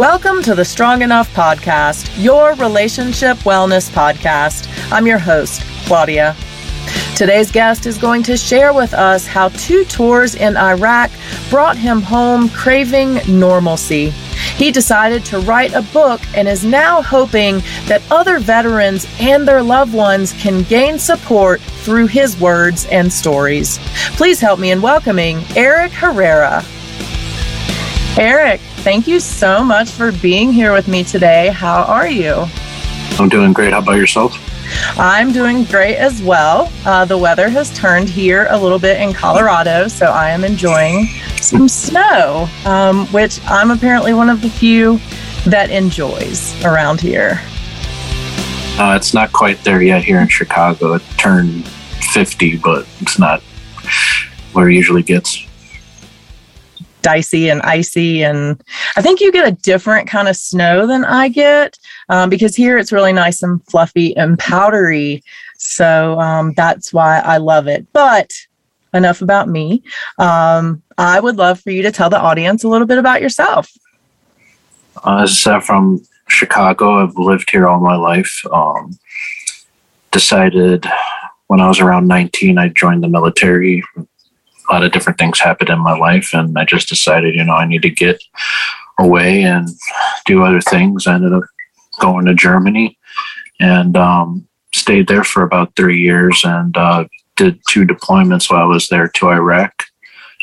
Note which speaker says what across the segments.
Speaker 1: Welcome to the Strong Enough Podcast, your relationship wellness podcast. I'm your host, Claudia. Today's guest is going to share with us how two tours in Iraq brought him home craving normalcy. He decided to write a book and is now hoping that other veterans and their loved ones can gain support through his words and stories. Please help me in welcoming Eric Herrera. Eric, thank you so much for being here with me today. How are you?
Speaker 2: I'm doing great. How about yourself?
Speaker 1: I'm doing great as well. Uh, the weather has turned here a little bit in Colorado, so I am enjoying some snow, um, which I'm apparently one of the few that enjoys around here.
Speaker 2: Uh, it's not quite there yet here in Chicago. It turned 50, but it's not where it usually gets
Speaker 1: dicey and icy. And I think you get a different kind of snow than I get um, because here it's really nice and fluffy and powdery. So um, that's why I love it. But enough about me. Um, I would love for you to tell the audience a little bit about yourself.
Speaker 2: Uh, I said, from Chicago. I've lived here all my life. Um, decided when I was around 19, I joined the military a lot of different things happened in my life, and I just decided, you know, I need to get away and do other things. I ended up going to Germany and um, stayed there for about three years and uh, did two deployments while I was there to Iraq.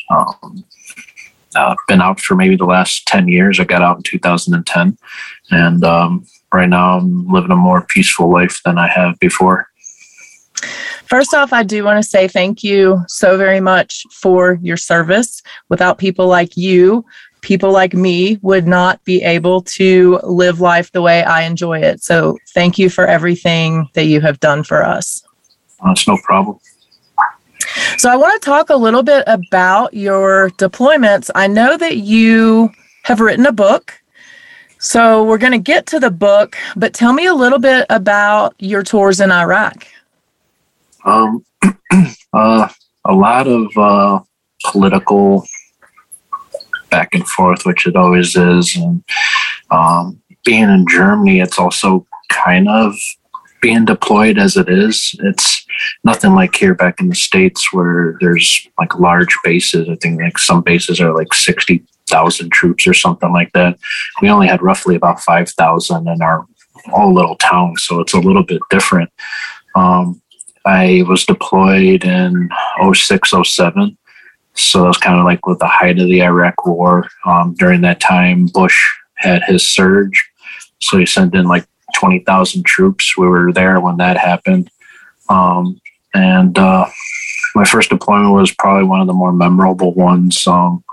Speaker 2: Um, uh, been out for maybe the last 10 years. I got out in 2010. And um, right now I'm living a more peaceful life than I have before.
Speaker 1: First off, I do want to say thank you so very much for your service. Without people like you, people like me would not be able to live life the way I enjoy it. So thank you for everything that you have done for us.
Speaker 2: That's no problem.
Speaker 1: So I want to talk a little bit about your deployments. I know that you have written a book. So we're going to get to the book, but tell me a little bit about your tours in Iraq.
Speaker 2: Um, uh, a lot of uh, political back and forth, which it always is, and um, being in Germany, it's also kind of being deployed as it is. It's nothing like here back in the states where there's like large bases. I think like some bases are like sixty thousand troops or something like that. We only had roughly about five thousand in our little town, so it's a little bit different. Um, I was deployed in 06, 07. So that was kind of like with the height of the Iraq war. Um, during that time, Bush had his surge. So he sent in like 20,000 troops. We were there when that happened. Um, and uh, my first deployment was probably one of the more memorable ones. Um,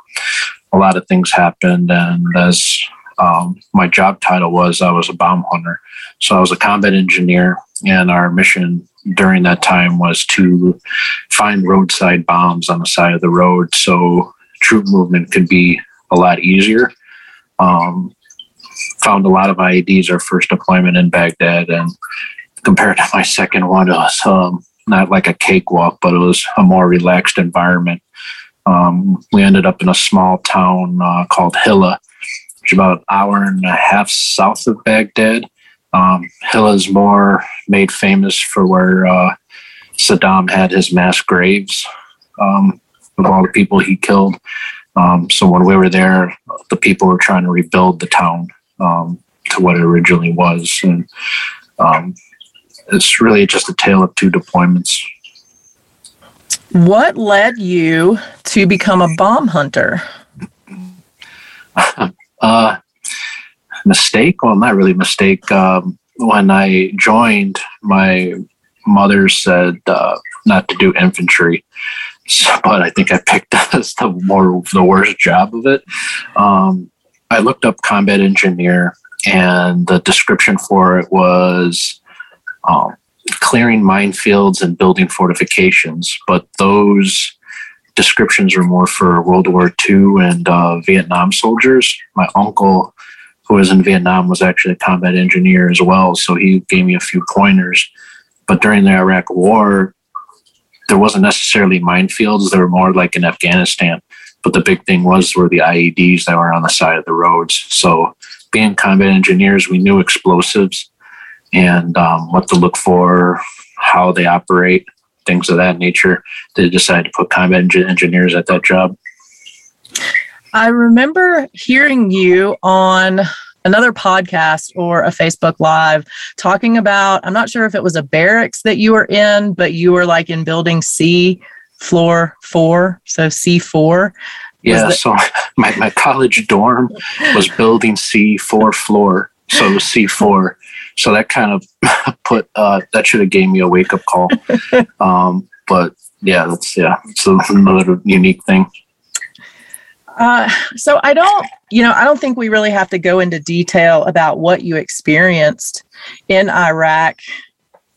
Speaker 2: a lot of things happened. And as um, my job title was, I was a bomb hunter. So I was a combat engineer, and our mission during that time was to find roadside bombs on the side of the road so troop movement could be a lot easier. Um, found a lot of IEDs our first deployment in Baghdad, and compared to my second one, it was um, not like a cakewalk, but it was a more relaxed environment. Um, we ended up in a small town uh, called Hilla, which is about an hour and a half south of Baghdad. Um, is more made famous for where uh, Saddam had his mass graves um, of all the people he killed. Um, so when we were there, the people were trying to rebuild the town um, to what it originally was, and um, it's really just a tale of two deployments.
Speaker 1: What led you to become a bomb hunter?
Speaker 2: uh, mistake. Well, not really mistake. Um, when I joined, my mother said uh, not to do infantry, so, but I think I picked as the more the worst job of it. Um, I looked up combat engineer, and the description for it was um, clearing minefields and building fortifications. But those descriptions were more for World War II and uh, Vietnam soldiers. My uncle who was in Vietnam was actually a combat engineer as well. So he gave me a few pointers. But during the Iraq War, there wasn't necessarily minefields. They were more like in Afghanistan. But the big thing was were the IEDs that were on the side of the roads. So being combat engineers, we knew explosives and um, what to look for, how they operate, things of that nature. They decided to put combat engineers at that job.
Speaker 1: I remember hearing you on another podcast or a Facebook Live talking about, I'm not sure if it was a barracks that you were in, but you were like in building C, floor four, so C4.
Speaker 2: Yeah, so my, my college dorm was building C, four floor, so it was C4. So that kind of put, uh, that should have gave me a wake up call. Um, but yeah, that's, yeah, So it's another unique thing.
Speaker 1: Uh, so I don't, you know, I don't think we really have to go into detail about what you experienced in Iraq,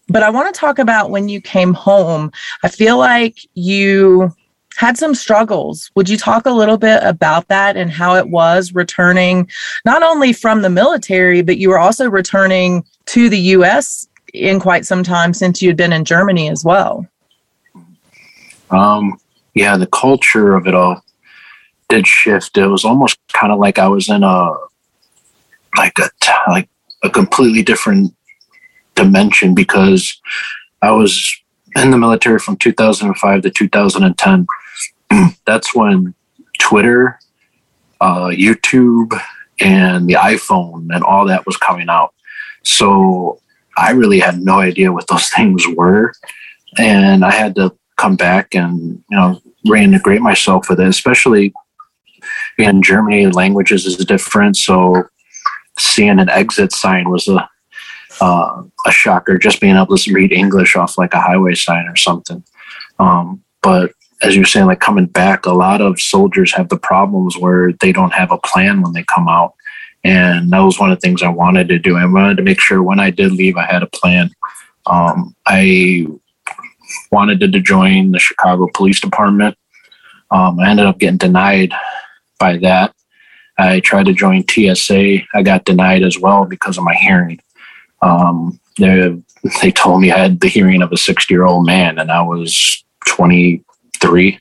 Speaker 1: but I want to talk about when you came home. I feel like you had some struggles. Would you talk a little bit about that and how it was returning not only from the military, but you were also returning to the US in quite some time since you'd been in Germany as well?
Speaker 2: Um, yeah, the culture of it all did shift. It was almost kind of like I was in a like a like a completely different dimension because I was in the military from 2005 to 2010. That's when Twitter, uh, YouTube, and the iPhone and all that was coming out. So I really had no idea what those things were, and I had to come back and you know reintegrate myself with it, especially in Germany, languages is different. So seeing an exit sign was a uh, a shocker. Just being able to read English off like a highway sign or something. Um, but as you're saying, like coming back, a lot of soldiers have the problems where they don't have a plan when they come out. And that was one of the things I wanted to do. I wanted to make sure when I did leave, I had a plan. Um, I wanted to join the Chicago Police Department. Um, I ended up getting denied by that. I tried to join TSA. I got denied as well because of my hearing. Um, they, they told me I had the hearing of a 60 year old man, and I was 23.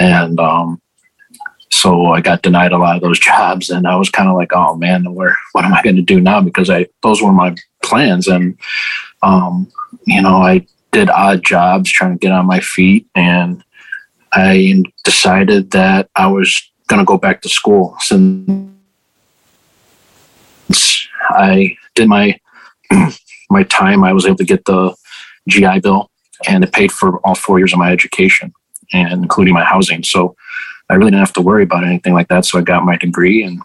Speaker 2: And um, so I got denied a lot of those jobs, and I was kind of like, "Oh man, where? What am I going to do now?" Because I those were my plans, and um, you know, I did odd jobs trying to get on my feet, and I decided that I was going to go back to school since I did my my time. I was able to get the GI Bill, and it paid for all four years of my education, and including my housing. So I really didn't have to worry about anything like that. So I got my degree in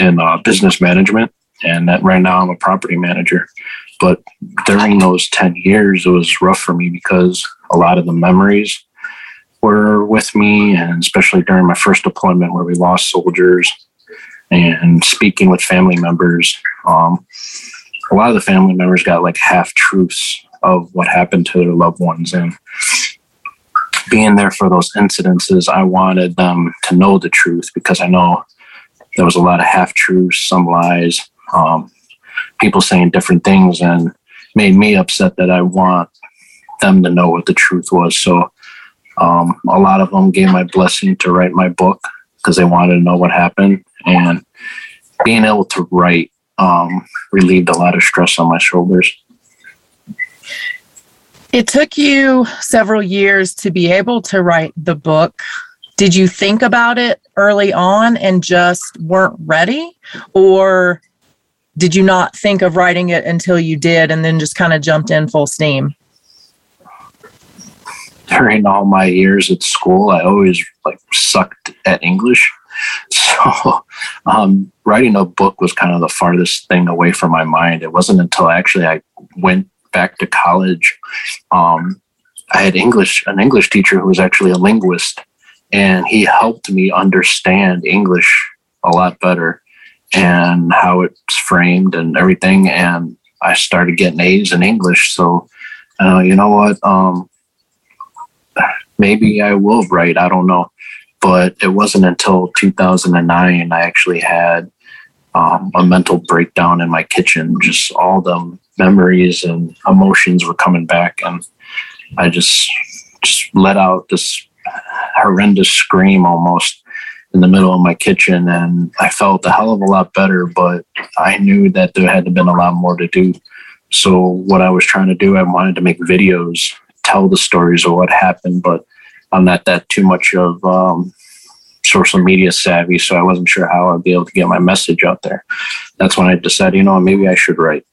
Speaker 2: in uh, business management, and that right now I'm a property manager. But during those ten years, it was rough for me because a lot of the memories were with me, and especially during my first deployment where we lost soldiers and speaking with family members. Um, a lot of the family members got like half truths of what happened to their loved ones. And being there for those incidences, I wanted them to know the truth because I know there was a lot of half truths, some lies, um, people saying different things, and made me upset that I want them to know what the truth was. So um, a lot of them gave my blessing to write my book because they wanted to know what happened. And being able to write um, relieved a lot of stress on my shoulders.
Speaker 1: It took you several years to be able to write the book. Did you think about it early on and just weren't ready? Or did you not think of writing it until you did and then just kind of jumped in full steam?
Speaker 2: During all my years at school, I always like sucked at English. So um, writing a book was kind of the farthest thing away from my mind. It wasn't until actually I went back to college. Um, I had English, an English teacher who was actually a linguist, and he helped me understand English a lot better and how it's framed and everything. And I started getting A's in English. So, uh, you know what? Um, maybe I will write. I don't know. But it wasn't until 2009 I actually had um, a mental breakdown in my kitchen. Just all the memories and emotions were coming back, and I just just let out this horrendous scream almost. in the middle of my kitchen and I felt a hell of a lot better, but I knew that there had to been a lot more to do. So what I was trying to do, I wanted to make videos, tell the stories of what happened, but I'm not that too much of um, social media savvy, so I wasn't sure how I'd be able to get my message out there. That's when I decided, you know, maybe I should write.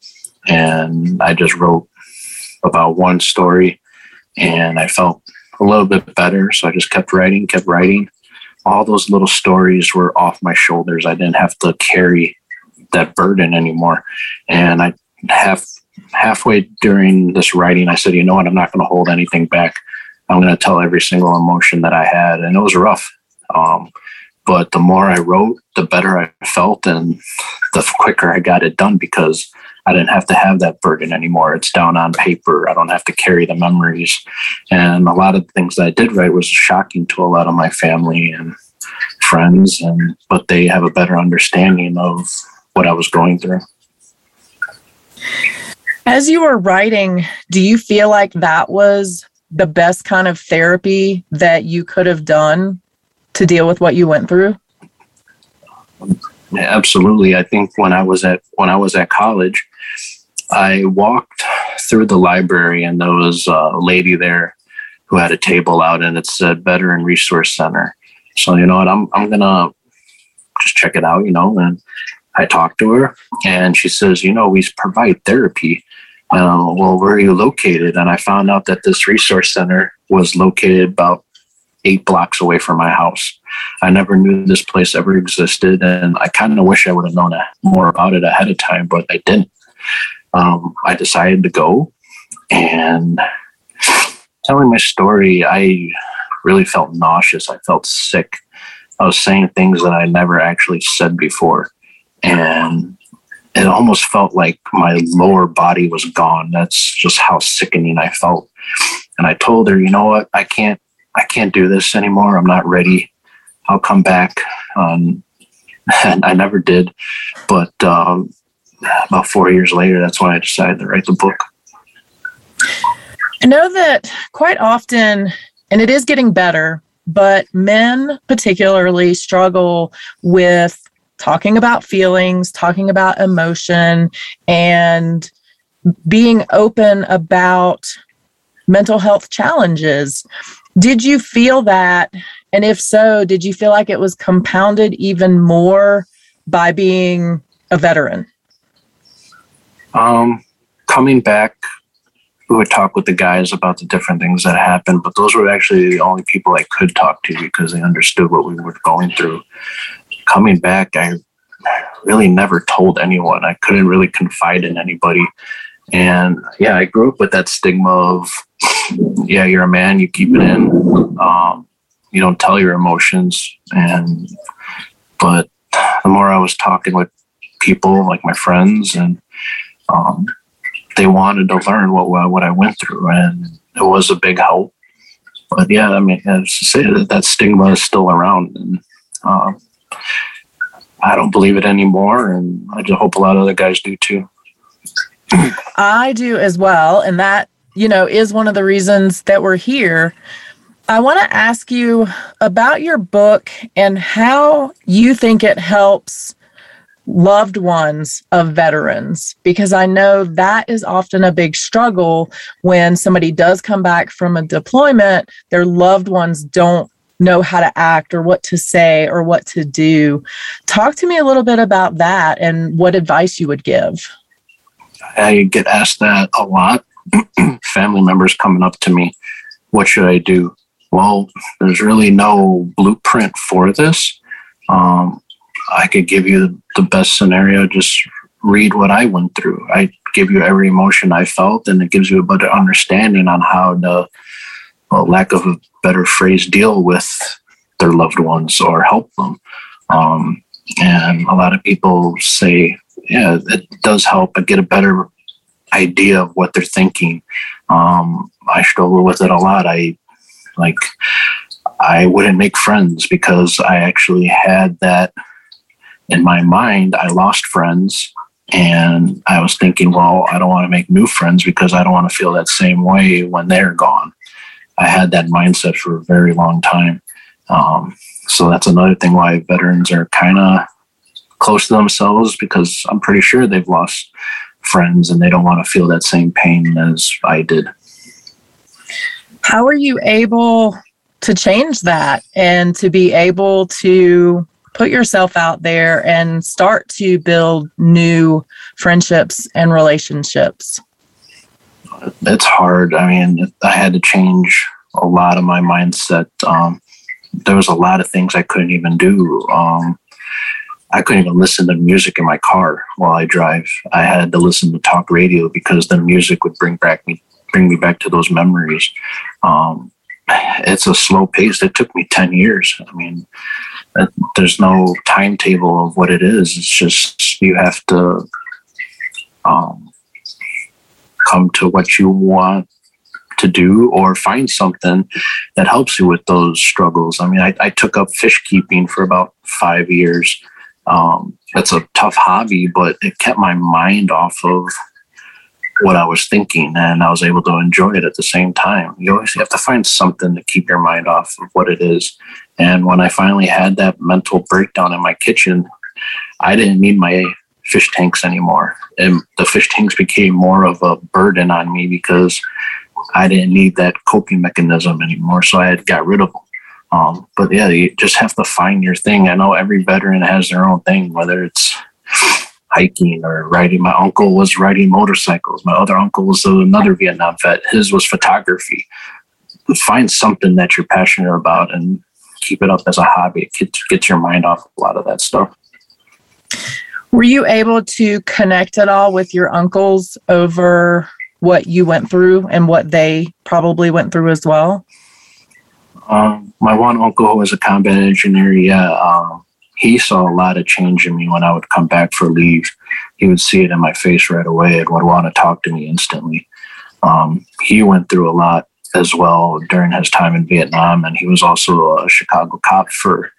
Speaker 2: And I just wrote about one story and I felt a little bit better. So I just kept writing, kept writing. All those little stories were off my shoulders. I didn't have to carry that burden anymore. And I half halfway during this writing, I said, you know what, I'm not going to hold anything back. I'm going to tell every single emotion that I had. And it was rough. Um, but the more I wrote, the better I felt and the quicker I got it done because I didn't have to have that burden anymore. It's down on paper. I don't have to carry the memories. And a lot of the things that I did write was shocking to a lot of my family and friends and but they have a better understanding of what I was going through.
Speaker 1: As you were writing, do you feel like that was the best kind of therapy that you could have done to deal with what you went through?
Speaker 2: Absolutely. I think when I was at when I was at college, I walked through the library and there was a lady there who had a table out and it said Veteran Resource Center. So you know what, I'm I'm gonna just check it out, you know. And I talked to her and she says, you know, we provide therapy. Uh, well, where are you located? And I found out that this resource center was located about eight blocks away from my house. I never knew this place ever existed, and I kind of wish I would have known more about it ahead of time, but I didn't. Um, I decided to go, and telling my story, I really felt nauseous. I felt sick. I was saying things that I never actually said before, and it almost felt like my lower body was gone. That's just how sickening I felt. And I told her, you know what? I can't I can't do this anymore. I'm not ready. I'll come back. Um, and I never did. But um, about four years later, that's when I decided to write the book.
Speaker 1: I know that quite often, and it is getting better, but men particularly struggle with talking about feelings, talking about emotion, and being open about mental health challenges. Did you feel that? And if so, did you feel like it was compounded even more by being a veteran?
Speaker 2: Um, coming back, we would talk with the guys about the different things that happened, but those were actually the only people I could talk to because they understood what we were going through. Coming back, I really never told anyone. I couldn't really confide in anybody. And yeah, I grew up with that stigma of yeah, you're a man, you keep it in. Um, you don't tell your emotions. And, but the more I was talking with people like my friends and, um, they wanted to learn what, what I went through and it was a big help. But yeah, I mean, I say that that stigma is still around and, um, I don't believe it anymore. And I just hope a lot of other guys do too.
Speaker 1: I do as well. And that you know, is one of the reasons that we're here. I want to ask you about your book and how you think it helps loved ones of veterans because I know that is often a big struggle when somebody does come back from a deployment, their loved ones don't know how to act or what to say or what to do. Talk to me a little bit about that and what advice you would give.
Speaker 2: I get asked that a lot. family members coming up to me, what should I do? Well, there's really no blueprint for this. Um, I could give you the best scenario. Just read what I went through. I give you every emotion I felt, and it gives you a better understanding on how to, lack of a better phrase, deal with their loved ones or help them. Um, and a lot of people say, yeah, it does help, but get a better idea of what they're thinking. Um, I struggle with it a lot. I like I wouldn't make friends because I actually had that in my mind. I lost friends and I was thinking, well, I don't want to make new friends because I don't want to feel that same way when they're gone. I had that mindset for a very long time. Um, so that's another thing why veterans are kind of close to themselves because I'm pretty sure they've lost friends and they don't want to feel that same pain as I did.
Speaker 1: How are you able to change that and to be able to put yourself out there and start to build new friendships and relationships?
Speaker 2: It's hard. I mean, I had to change a lot of my mindset. Um, there was a lot of things I couldn't even do. Um, I couldn't even listen to music in my car while I drive. I had to listen to talk radio because the music would bring back me bring me back to those memories. Um, it's a slow pace. It took me ten years. I mean, there's no timetable of what it is. It's just you have to um, come to what you want to do or find something that helps you with those struggles. I mean, I, I took up fish keeping for about five years. Um, it's a tough hobby, but it kept my mind off of what I was thinking and I was able to enjoy it at the same time. You always have to find something to keep your mind off of what it is. And when I finally had that mental breakdown in my kitchen, I didn't need my fish tanks anymore. And the fish tanks became more of a burden on me because I didn't need that coping mechanism anymore. So I had got rid of them. Um, but yeah, you just have to find your thing. I know every veteran has their own thing, whether it's hiking or riding. My uncle was riding motorcycles. My other uncle was another Vietnam vet. His was photography. Find something that you're passionate about and keep it up as a hobby. It gets, gets your mind off a lot of that stuff.
Speaker 1: Were you able to connect at all with your uncles over what you went through and what they probably went through as well?
Speaker 2: Um, my one uncle who was a combat engineer, yeah, um, he saw a lot of change in me when I would come back for leave. He would see it in my face right away and would want to talk to me instantly. Um, he went through a lot as well during his time in Vietnam, and he was also a Chicago cop for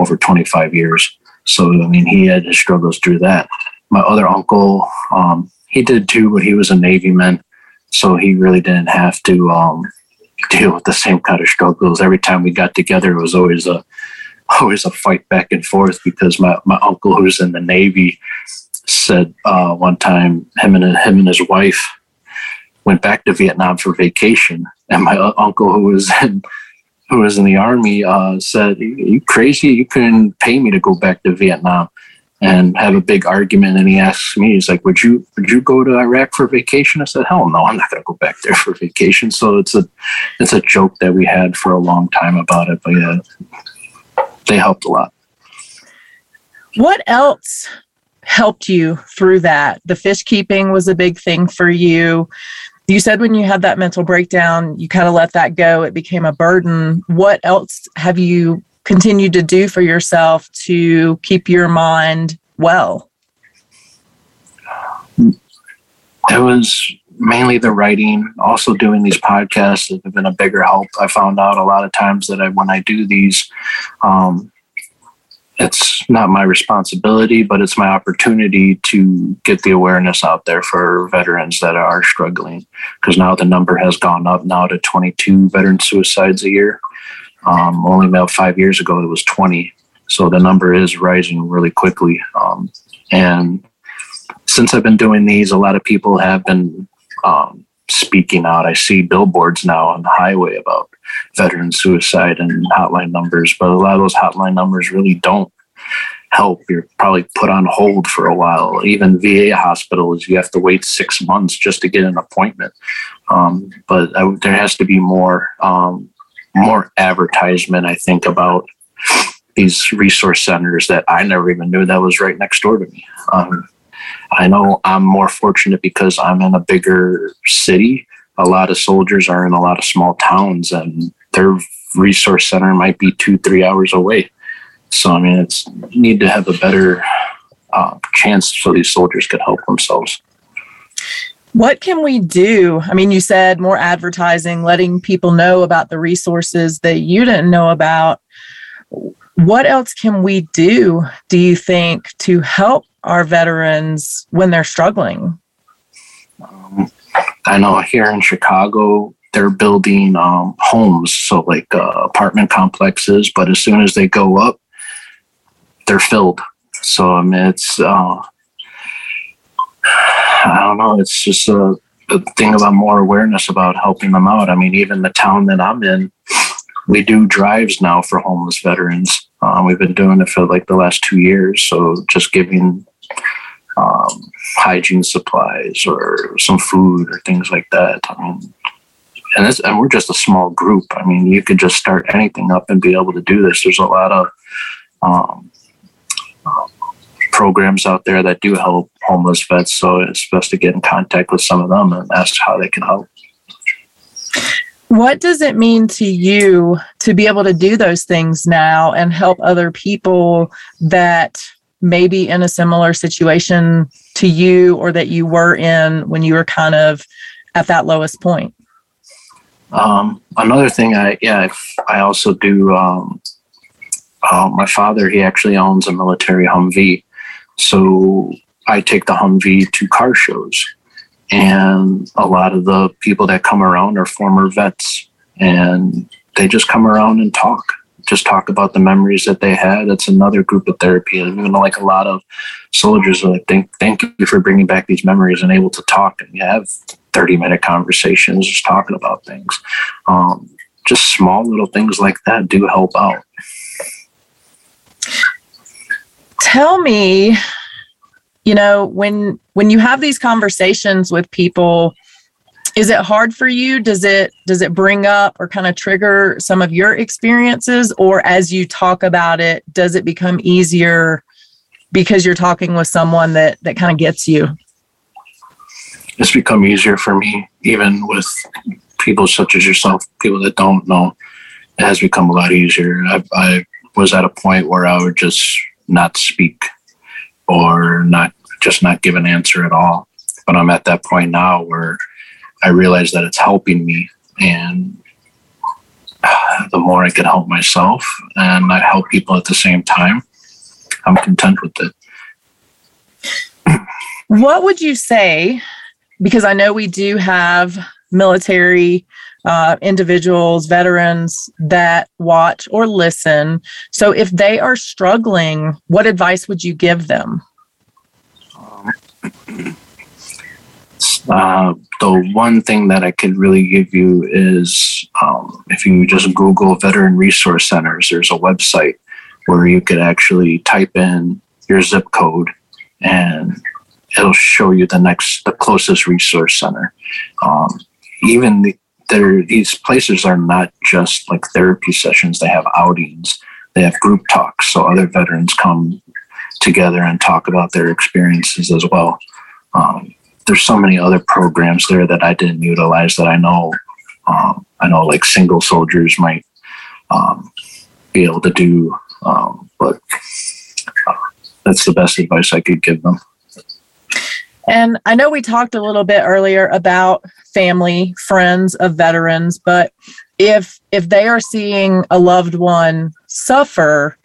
Speaker 2: over 25 years. So, I mean, he had his struggles through that. My other uncle, um, he did too, but he was a Navy man. So he really didn't have to um, deal with the same kind of struggles. Every time we got together, it was always a always a fight back and forth because my, my uncle who's in the Navy said uh, one time him and him and his wife went back to Vietnam for vacation, and my uncle who was in who was in the army uh, said, "You crazy? You couldn't pay me to go back to Vietnam." And have a big argument, and he asks me, he's like, "Would you would you go to Iraq for vacation?" I said, "Hell no, I'm not going to go back there for vacation." So it's a it's a joke that we had for a long time about it, but yeah, they helped a lot.
Speaker 1: What else helped you through that? The fish keeping was a big thing for you. You said when you had that mental breakdown, you kind of let that go. It became a burden. What else have you continued to do for yourself to keep your mind well?
Speaker 2: It was mainly the writing, also doing these podcasts have been a bigger help. I found out a lot of times that I, when I do these, um, it's not my responsibility, but it's my opportunity to get the awareness out there for veterans that are struggling. Because now the number has gone up now to 22 veteran suicides a year. Um, only about five years ago, it was 20. So the number is rising really quickly. Um, and since I've been doing these, a lot of people have been um, speaking out. I see billboards now on the highway about veteran suicide and hotline numbers, but a lot of those hotline numbers really don't help. You're probably put on hold for a while. Even VA hospitals, you have to wait six months just to get an appointment. Um, but I, there has to be more um, more advertisement, I think, about these resource centers that I never even knew that was right next door to me. Um, I know I'm more fortunate because I'm in a bigger city. A lot of soldiers are in a lot of small towns, and their resource center might be two, three hours away. So, I mean, it's need to have a better uh, chance so these soldiers could help themselves.
Speaker 1: What can we do? I mean, you said more advertising, letting people know about the resources that you didn't know about. What else can we do, do you think, to help our veterans when they're struggling?
Speaker 2: Um, I know here in Chicago, they're building um, homes, so like uh, apartment complexes. But as soon as they go up, they're filled. So I mean, it's uh, I don't know. It's just a, a thing about more awareness about helping them out. I mean, even the town that I'm in, we do drives now for homeless veterans. Um, we've been doing it for like the last two years. So just giving um, hygiene supplies or some food or things like that. I mean, and, this, and we're just a small group. I mean, you could just start anything up and be able to do this. There's a lot of um, programs out there that do help homeless vets. So it's best to get in contact with some of them and ask how they can help.
Speaker 1: What does it mean to you to be able to do those things now and help other people that may be in a similar situation to you or that you were in when you were kind of at that lowest point?
Speaker 2: Um, another thing, I yeah, I also do. Um, uh, my father, he actually owns a military Humvee, so I take the Humvee to car shows, and a lot of the people that come around are former vets, and they just come around and talk, just talk about the memories that they had. It's another group of therapy, and know, like a lot of soldiers are like, "Thank, thank you for bringing back these memories and able to talk and have 30 minute conversations just talking about things. Um, just small little things like that do help out.
Speaker 1: Tell me, you know, when when you have these conversations with people, is it hard for you? Does it does it bring up or kind of trigger some of your experiences or as you talk about it, does it become easier because you're talking with someone that that kind of gets you?
Speaker 2: it's become easier for me, even with people such as yourself, people that don't know. It has become a lot easier. I, I was at a point where I would just not speak or not just not give an answer at all. But I'm at that point now where I realize that it's helping me, and the more I can help myself and I help people at the same time, I'm content with
Speaker 1: it. What would you say because I know we do have military uh, individuals, veterans that watch or listen. So if they are struggling, what advice would you give them? Um,
Speaker 2: uh, the one thing that I could really give you is um, if you just Google Veteran Resource Centers, there's a website where you could actually type in your zip code and it'll show you the next the closest resource center. Um, even the, these places are not just like therapy sessions they have outings they have group talks so other veterans come together and talk about their experiences as well. Um, there's so many other programs there that i didn't utilize that i know um, i know like single soldiers might um, be able to do um, but uh, that's the best advice i could give them.
Speaker 1: And I know we talked a little bit earlier about family, friends of veterans, but if if they are seeing a loved one suffer,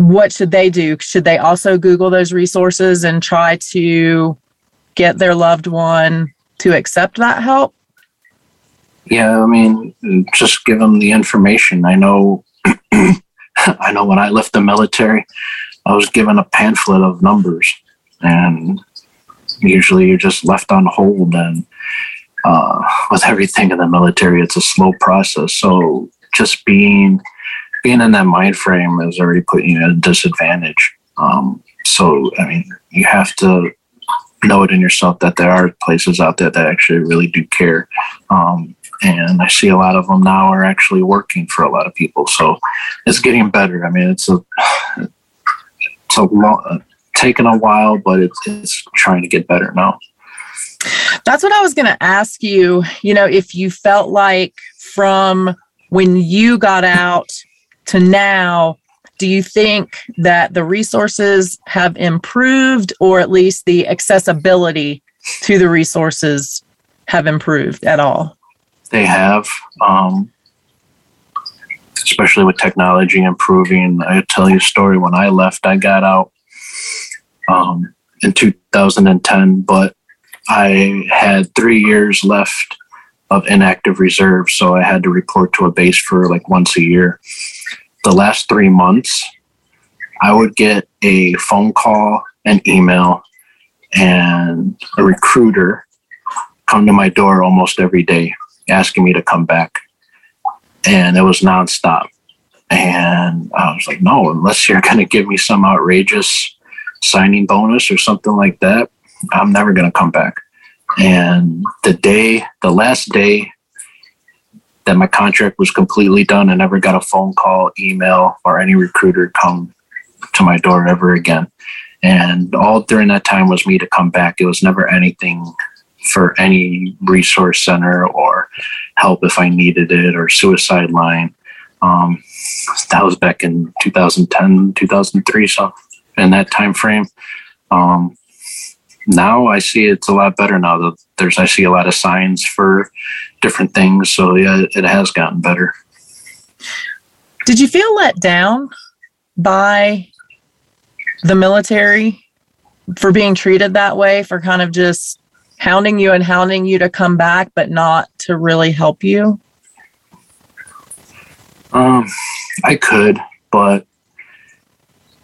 Speaker 1: what should they do? Should they also Google those resources and try to get their loved one to accept that help?
Speaker 2: Yeah, I mean, just give them the information. I know, I know when I left the military, I was given a pamphlet of numbers and usually you're just left on hold and uh, with everything in the military it's a slow process so just being being in that mind frame is already putting you at a disadvantage um, so i mean you have to know it in yourself that there are places out there that actually really do care um, and i see a lot of them now are actually working for a lot of people so it's getting better i mean it's a it's a long taken a while, but it's it's trying to get better now.
Speaker 1: That's what I was going to ask you. You know, if you felt like from when you got out to now, do you think that the resources have improved or at least the accessibility to the resources have improved at all?
Speaker 2: They have. Um, especially with technology improving. I tell you a story. When I left, I got out um, in 2010, but I had three years left of inactive reserve. So I had to report to a base for like once a year. The last three months, I would get a phone call, an email, and a recruiter come to my door almost every day asking me to come back. And it was nonstop. And I was like, no, unless you're going to give me some outrageous signing bonus or something like that, I'm never going to come back. And the day, the last day that my contract was completely done, I never got a phone call, email, or any recruiter come to my door ever again. And all during that time was me to come back. It was never anything for any resource center or help if I needed it or suicide line. Um, that was back in 2010, 2003. So in that time frame, um, now I see it's a lot better now that there's, I see a lot of signs for different things. So yeah, it has gotten better.
Speaker 1: Did you feel let down by the military for being treated that way, for kind of just hounding you and hounding you to come back, but not to really help you?
Speaker 2: Um, I could, but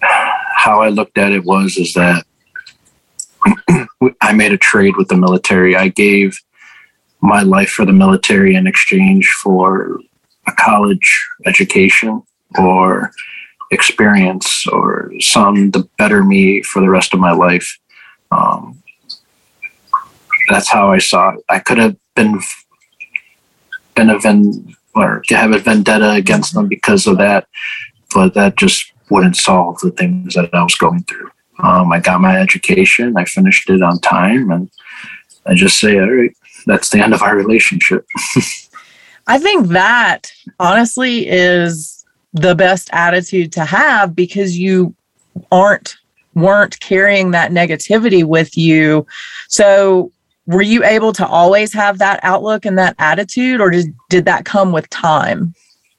Speaker 2: how I looked at it was is that I made a trade with the military. I gave my life for the military in exchange for a college education or experience or some to better me for the rest of my life. Um, that's how I saw it. I could have been been a ven or have a vendetta against them because of that, but that just wouldn't solve the things that I was going through. Um, I got my education, I finished it on time, and I just say, all right, that's the end of our relationship.
Speaker 1: I think that honestly is the best attitude to have because you aren't weren't carrying that negativity with you. So were you able to always have that outlook and that attitude or did, did that come with time?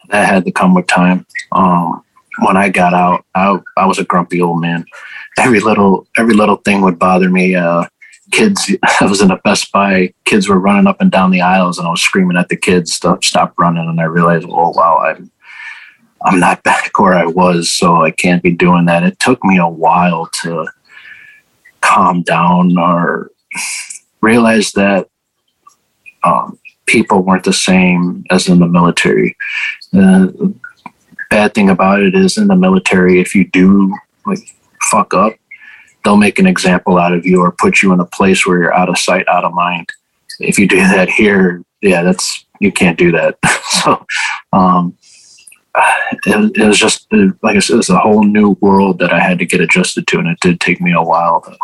Speaker 2: That had to come with time. Um, when I got out, I, I was a grumpy old man. Every little every little thing would bother me. Uh, kids, I was in a Best Buy. Kids were running up and down the aisles, and I was screaming at the kids, "Stop! Stop running!" And I realized, oh wow, I'm I'm not back where I was, so I can't be doing that. It took me a while to calm down or realize that um, people weren't the same as in the military. The bad thing about it is in the military, if you do like fuck up, they'll make an example out of you or put you in a place where you're out of sight, out of mind. If you do that here, yeah, that's you can't do that. so um, it, it was just like I said, it was a whole new world that I had to get adjusted to, and it did take me a while to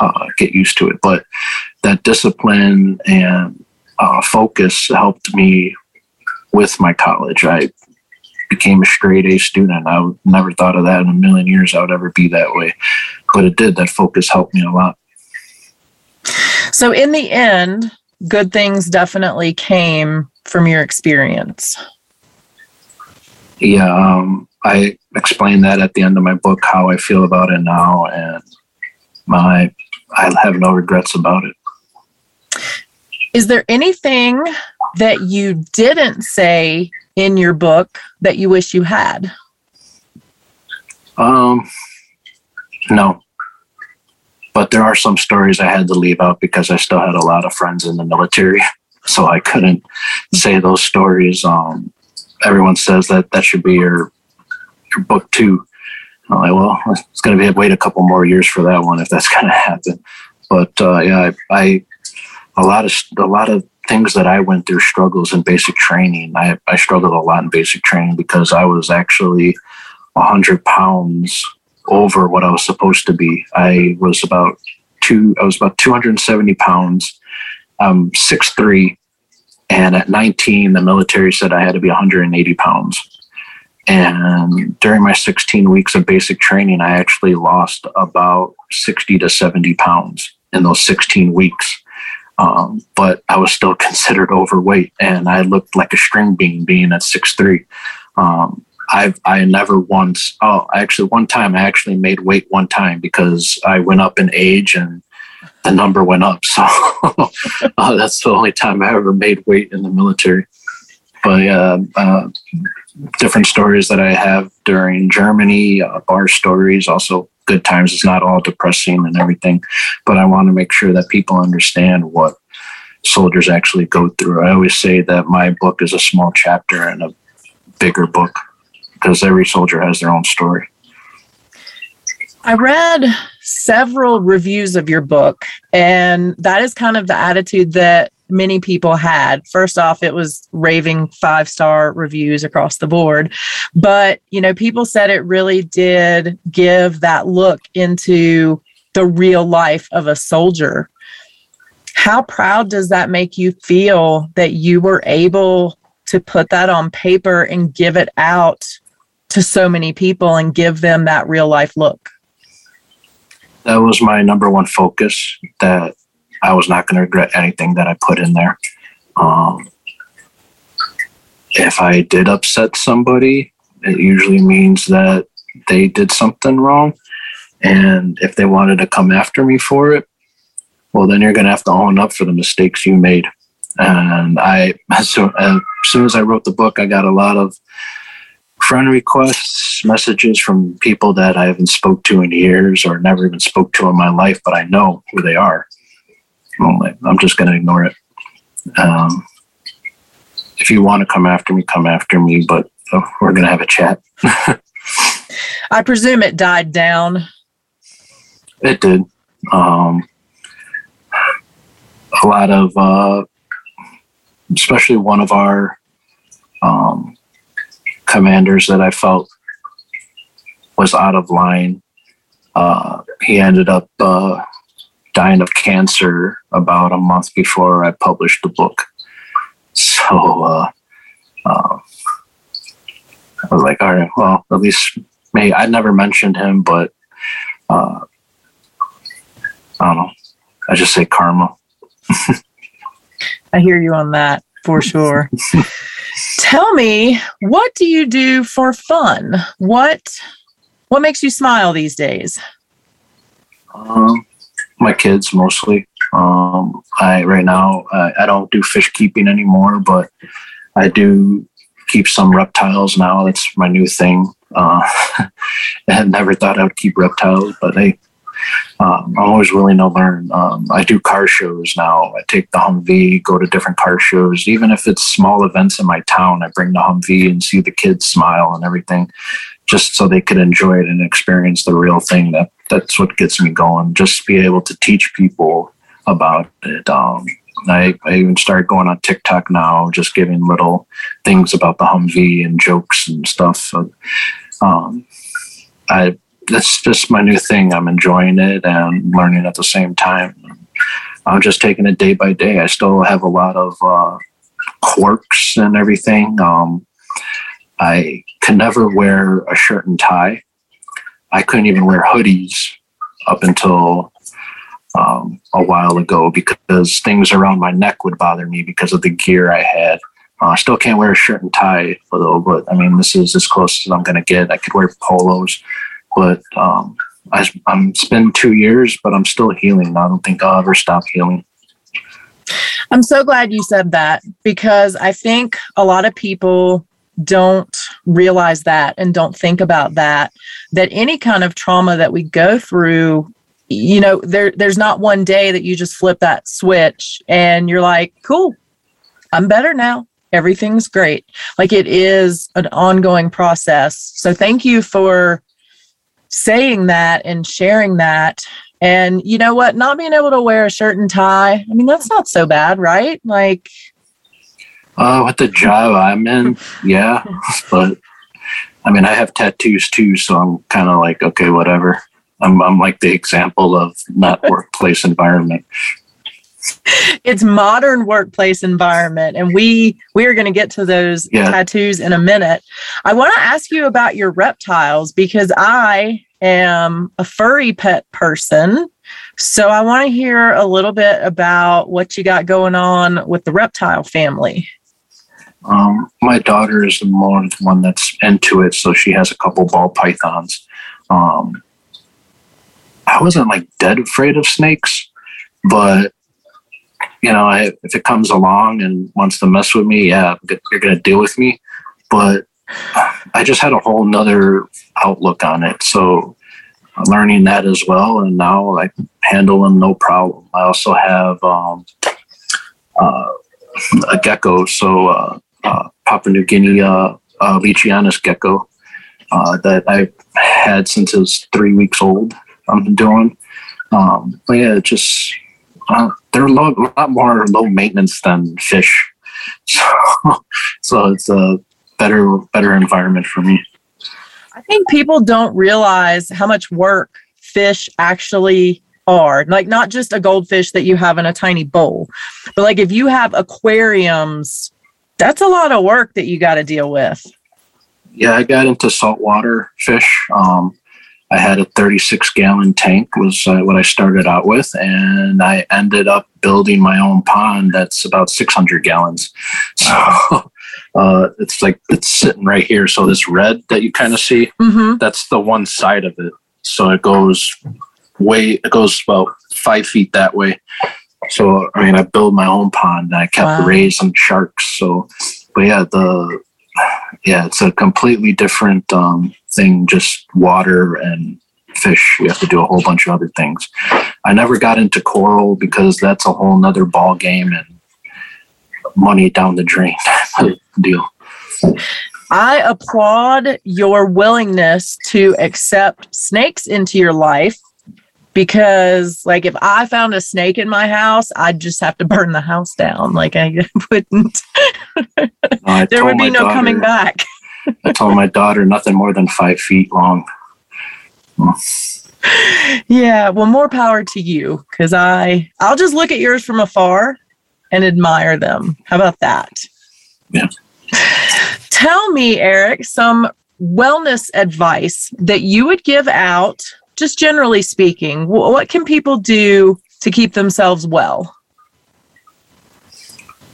Speaker 2: uh, get used to it. But that discipline and uh, focus helped me with my college. I became a straight A student. I never thought of that in a million years I would ever be that way, but it did. That focus helped me a lot.
Speaker 1: So, in the end, good things definitely came from your experience
Speaker 2: yeah, um, I explain that at the end of my book how I feel about it now, and my I have no regrets about it.
Speaker 1: Is there anything that you didn't say in your book that you wish you had?
Speaker 2: Um, no. But there are some stories I had to leave out because I still had a lot of friends in the military, so I couldn't say those stories. Um, everyone says that that should be your your book too. I'm like, well, it's going to be wait a couple more years for that one if that's going to happen. But uh, yeah, I, I a lot of a lot of things that I went through struggles in basic training. I I struggled a lot in basic training because I was actually hundred pounds over what I was supposed to be. I was about two. I was about two hundred and seventy pounds. I'm six three, and at 19, the military said I had to be 180 pounds. And during my 16 weeks of basic training, I actually lost about 60 to 70 pounds in those 16 weeks. Um, but I was still considered overweight and I looked like a string bean being at 6'3. Um, I've, I never once, oh, actually, one time I actually made weight one time because I went up in age and the number went up. So uh, that's the only time I ever made weight in the military. But yeah, uh, different stories that I have during Germany, uh, bar stories, also good times. It's not all depressing and everything, but I want to make sure that people understand what soldiers actually go through. I always say that my book is a small chapter in a bigger book because every soldier has their own story.
Speaker 1: I read several reviews of your book, and that is kind of the attitude that many people had. First off, it was raving five star reviews across the board. But, you know, people said it really did give that look into the real life of a soldier. How proud does that make you feel that you were able to put that on paper and give it out to so many people and give them that real life look?
Speaker 2: that was my number one focus that I was not going to regret anything that I put in there. Um, if I did upset somebody, it usually means that they did something wrong. And if they wanted to come after me for it, well, then you're going to have to own up for the mistakes you made. And I, so as soon as I wrote the book, I got a lot of friend requests, messages from people that I haven't spoke to in years or never even spoke to in my life, but I know who they are. I'm just going to ignore it. Um, if you want to come after me, come after me, but uh, we're going to have a chat.
Speaker 1: I presume it died down.
Speaker 2: It did. Um, a lot of, uh, especially one of our um, commanders that I felt was out of line. Uh, he ended up uh, dying of cancer about a month before I published the book. So uh, uh I was like, all right, well, at least me. I never mentioned him, but uh, I don't know. I just say karma.
Speaker 1: I hear you on that for sure. Tell me, what do you do for fun? What what makes you smile these days?
Speaker 2: Um, my kids mostly. Um, I right now I, I don't do fish keeping anymore, but I do keep some reptiles now. That's my new thing. Uh, I never thought I would keep reptiles, but hey, um, I'm always willing to learn. Um, I do car shows now. I take the Humvee, go to different car shows. Even if it's small events in my town, I bring the Humvee and see the kids smile and everything, just so they could enjoy it and experience the real thing. That that's what gets me going. Just be able to teach people about it. Um, I, I even started going on TikTok now, just giving little things about the Humvee and jokes and stuff. So, um, I that's just my new thing. I'm enjoying it and learning at the same time. I'm just taking it day by day. I still have a lot of uh, quirks and everything. Um, I can never wear a shirt and tie. I couldn't even wear hoodies up until um, a while ago because things around my neck would bother me because of the gear I had. Uh, I still can't wear a shirt and tie though, but I mean, this is as close as I'm going to get. I could wear polos but um, I, I'm it's two years, but I'm still healing. I don't think I'll ever stop healing.
Speaker 1: I'm so glad you said that because I think a lot of people don't realize that and don't think about that that any kind of trauma that we go through you know there there's not one day that you just flip that switch and you're like cool I'm better now everything's great like it is an ongoing process so thank you for saying that and sharing that. And you know what? Not being able to wear a shirt and tie, I mean, that's not so bad, right? Like,
Speaker 2: uh, with the job I'm in, yeah. But I mean, I have tattoos too, so I'm kind of like, okay, whatever. I'm, I'm like the example of not workplace environment
Speaker 1: it's modern workplace environment and we we are going to get to those yeah. tattoos in a minute. I want to ask you about your reptiles because i am a furry pet person so i want to hear a little bit about what you got going on with the reptile family.
Speaker 2: Um, my daughter is the more one that's into it so she has a couple ball pythons. Um, i wasn't like dead afraid of snakes but you know, I, if it comes along and wants to mess with me, yeah, you're going to deal with me. But I just had a whole nother outlook on it. So learning that as well. And now I handle them no problem. I also have um, uh, a gecko. So uh, uh, Papua New Guinea uh, uh, Leachianus gecko uh, that I've had since it was three weeks old. I'm doing. Um, but yeah, just uh, they're a lot, a lot more low maintenance than fish, so, so it's a better better environment for me.
Speaker 1: I think people don't realize how much work fish actually are. Like not just a goldfish that you have in a tiny bowl, but like if you have aquariums, that's a lot of work that you got to deal with.
Speaker 2: Yeah, I got into saltwater fish. Um, I had a 36 gallon tank was uh, what I started out with, and I ended up building my own pond that's about 600 gallons. So uh, it's like it's sitting right here. So this red that you kind of see, mm-hmm. that's the one side of it. So it goes way, it goes about five feet that way. So I mean, I built my own pond. And I kept wow. raising sharks. So, but yeah, the yeah, it's a completely different um, thing. Just water and fish. You have to do a whole bunch of other things. I never got into coral because that's a whole nother ball game and money down the drain deal.
Speaker 1: I applaud your willingness to accept snakes into your life because like if I found a snake in my house, I'd just have to burn the house down. Like I wouldn't I there would be no daughter, coming back.
Speaker 2: I told my daughter nothing more than five feet long.
Speaker 1: Yeah, well more power to you because I I'll just look at yours from afar and admire them. How about that?
Speaker 2: Yeah.
Speaker 1: Tell me, Eric, some wellness advice that you would give out just generally speaking, what can people do to keep themselves well?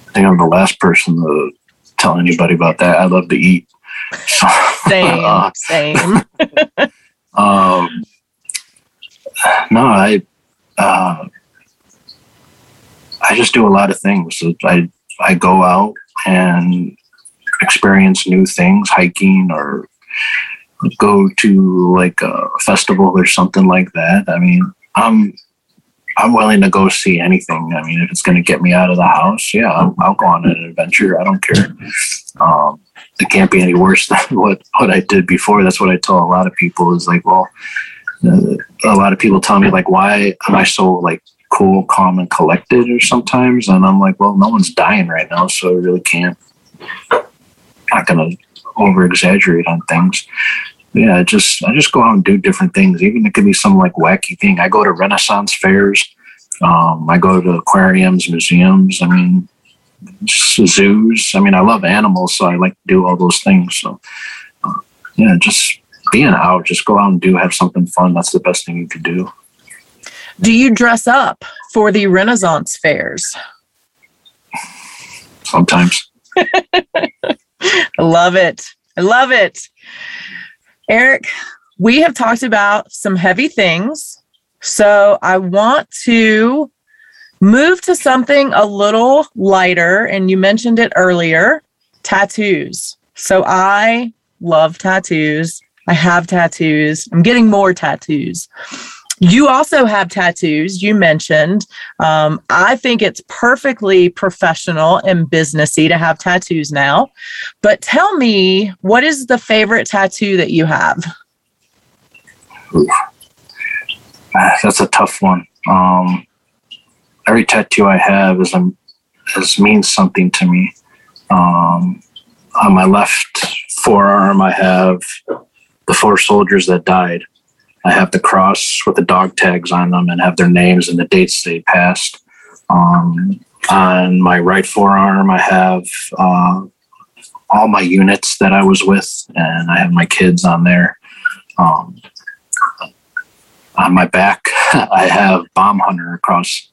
Speaker 2: I think I'm the last person to tell anybody about that. I love to eat.
Speaker 1: same, uh, same.
Speaker 2: um, no, I, uh, I just do a lot of things. I I go out and experience new things, hiking or go to like a festival or something like that. I mean, I'm I'm willing to go see anything. I mean, if it's going to get me out of the house, yeah, I'll, I'll go on an adventure. I don't care. Um, it can't be any worse than what what I did before. That's what I tell a lot of people. Is like, well, uh, a lot of people tell me like, why am I so like cool, calm, and collected? Or sometimes, and I'm like, well, no one's dying right now, so I really can't. Not gonna over exaggerate on things yeah, I just I just go out and do different things. Even it could be some like wacky thing. I go to Renaissance fairs. Um, I go to aquariums, museums. I mean, zoos. I mean, I love animals, so I like to do all those things. So, uh, yeah, just being out, just go out and do have something fun. That's the best thing you could do.
Speaker 1: Do you dress up for the Renaissance fairs?
Speaker 2: Sometimes.
Speaker 1: I love it. I love it. Eric, we have talked about some heavy things. So I want to move to something a little lighter. And you mentioned it earlier tattoos. So I love tattoos. I have tattoos. I'm getting more tattoos. You also have tattoos, you mentioned. Um, I think it's perfectly professional and businessy to have tattoos now. But tell me, what is the favorite tattoo that you have?
Speaker 2: That's a tough one. Um, every tattoo I have is, um, is means something to me. Um, on my left forearm, I have the four soldiers that died. I have the cross with the dog tags on them and have their names and the dates they passed. Um, on my right forearm, I have uh, all my units that I was with, and I have my kids on there. Um, on my back, I have Bomb Hunter across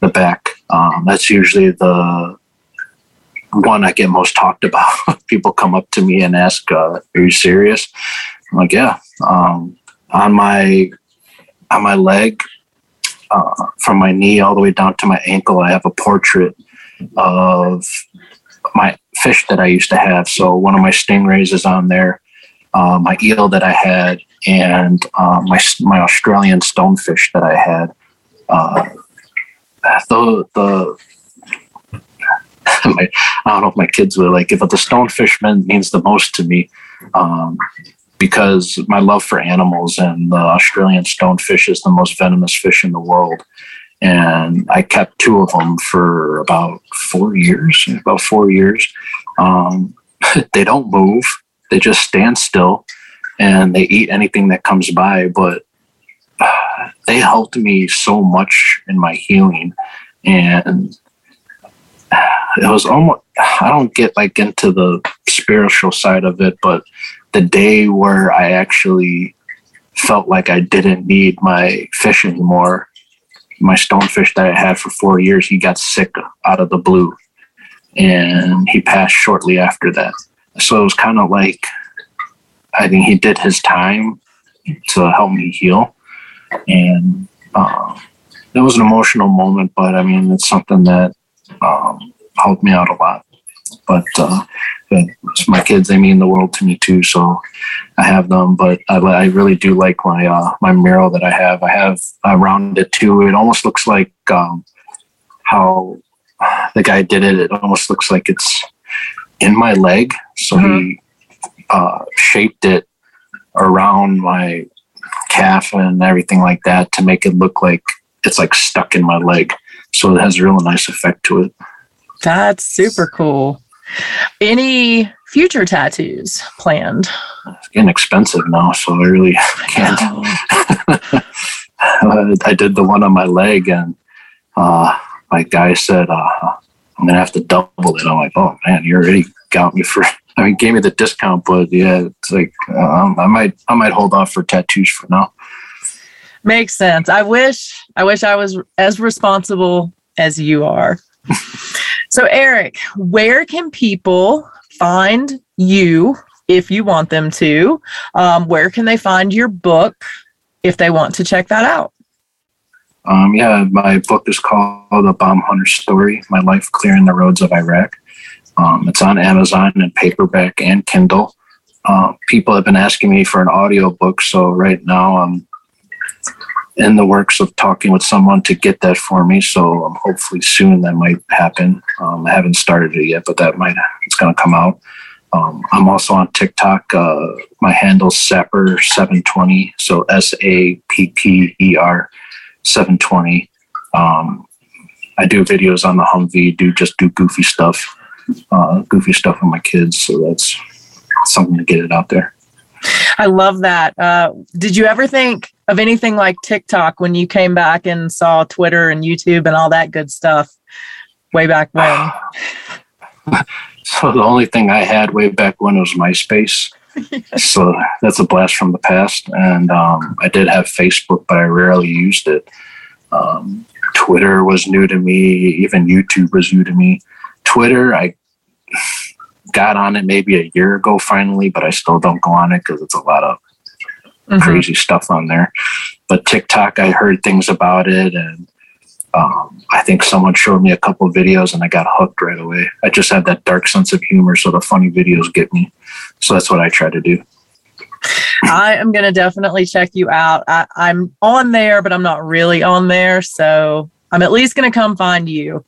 Speaker 2: the back. Um, that's usually the one I get most talked about. People come up to me and ask, uh, "Are you serious?" I'm like, "Yeah." Um, on my on my leg, uh, from my knee all the way down to my ankle, I have a portrait of my fish that I used to have. So one of my stingrays is on there, uh, my eel that I had, and uh, my my Australian stonefish that I had. Uh, the the my, I don't know if my kids would like it, but the stonefish means the most to me um, because my love for animals and the Australian stonefish is the most venomous fish in the world. And I kept two of them for about four years, about four years. Um, they don't move, they just stand still and they eat anything that comes by. But they helped me so much in my healing. And it was almost I don't get like into the spiritual side of it, but the day where I actually felt like I didn't need my fish anymore, my stonefish that I had for four years, he got sick out of the blue and he passed shortly after that. So it was kind of like I think he did his time to help me heal. And uh, it was an emotional moment, but I mean, it's something that um, helped me out a lot. But uh, my kids, they mean the world to me too. So I have them, but I, I really do like my uh, my mural that I have. I have around it too. It almost looks like um, how the guy did it. It almost looks like it's in my leg. So mm-hmm. he uh, shaped it around my calf and everything like that to make it look like it's like stuck in my leg. So it has a real nice effect to it.
Speaker 1: That's super cool. Any future tattoos planned?
Speaker 2: It's getting expensive now, so I really can't. I did the one on my leg, and uh, my guy said, uh, I'm going to have to double it. I'm like, oh man, you already got me for. I mean, gave me the discount, but yeah, it's like um, I might, I might hold off for tattoos for now.
Speaker 1: Makes sense. I wish, I wish I was as responsible as you are. So, Eric, where can people find you if you want them to? Um, where can they find your book if they want to check that out?
Speaker 2: Um, yeah, my book is called The Bomb Hunter Story My Life Clearing the Roads of Iraq. Um, it's on Amazon and paperback and Kindle. Uh, people have been asking me for an audio book, so right now I'm in the works of talking with someone to get that for me. So um, hopefully soon that might happen. Um, I haven't started it yet, but that might it's going to come out. Um, I'm also on TikTok. Uh, my handle's Sapper720, so S A P P E R 720. Um, I do videos on the Humvee. Do just do goofy stuff, uh, goofy stuff with my kids. So that's something to get it out there.
Speaker 1: I love that. Uh, did you ever think of anything like TikTok when you came back and saw Twitter and YouTube and all that good stuff way back when?
Speaker 2: so the only thing I had way back when was MySpace. so that's a blast from the past. And um, I did have Facebook, but I rarely used it. Um, Twitter was new to me. Even YouTube was new to me. Twitter, I got on it maybe a year ago finally, but I still don't go on it because it's a lot of mm-hmm. crazy stuff on there. But TikTok, I heard things about it, and um, I think someone showed me a couple of videos, and I got hooked right away. I just have that dark sense of humor, so the funny videos get me. So that's what I try to do.
Speaker 1: I am going to definitely check you out. I, I'm on there, but I'm not really on there. So I'm at least going to come find you.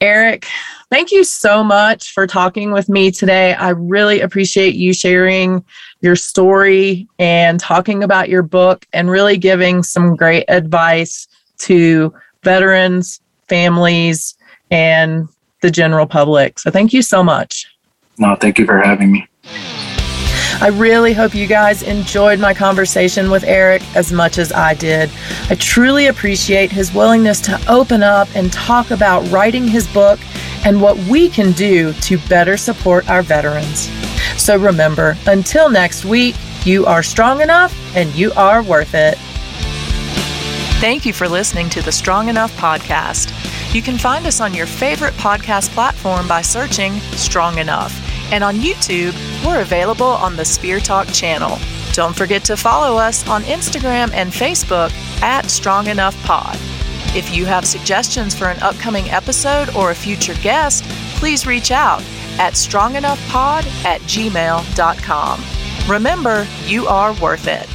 Speaker 1: Eric, thank you so much for talking with me today. I really appreciate you sharing your story and talking about your book and really giving some great advice to veterans, families, and the general public. So thank you so much.
Speaker 2: No, thank you for having me.
Speaker 1: I really hope you guys enjoyed my conversation with Eric as much as I did. I truly appreciate his willingness to open up and talk about writing his book and what we can do to better support our veterans. So remember, until next week, you are strong enough and you are worth it. Thank you for listening to the Strong Enough podcast. You can find us on your favorite podcast platform by searching Strong Enough. And on YouTube, we're available on the Spear Talk channel. Don't forget to follow us on Instagram and Facebook at Strong Enough Pod. If you have suggestions for an upcoming episode or a future guest, please reach out at strongenoughpod at gmail.com. Remember, you are worth it.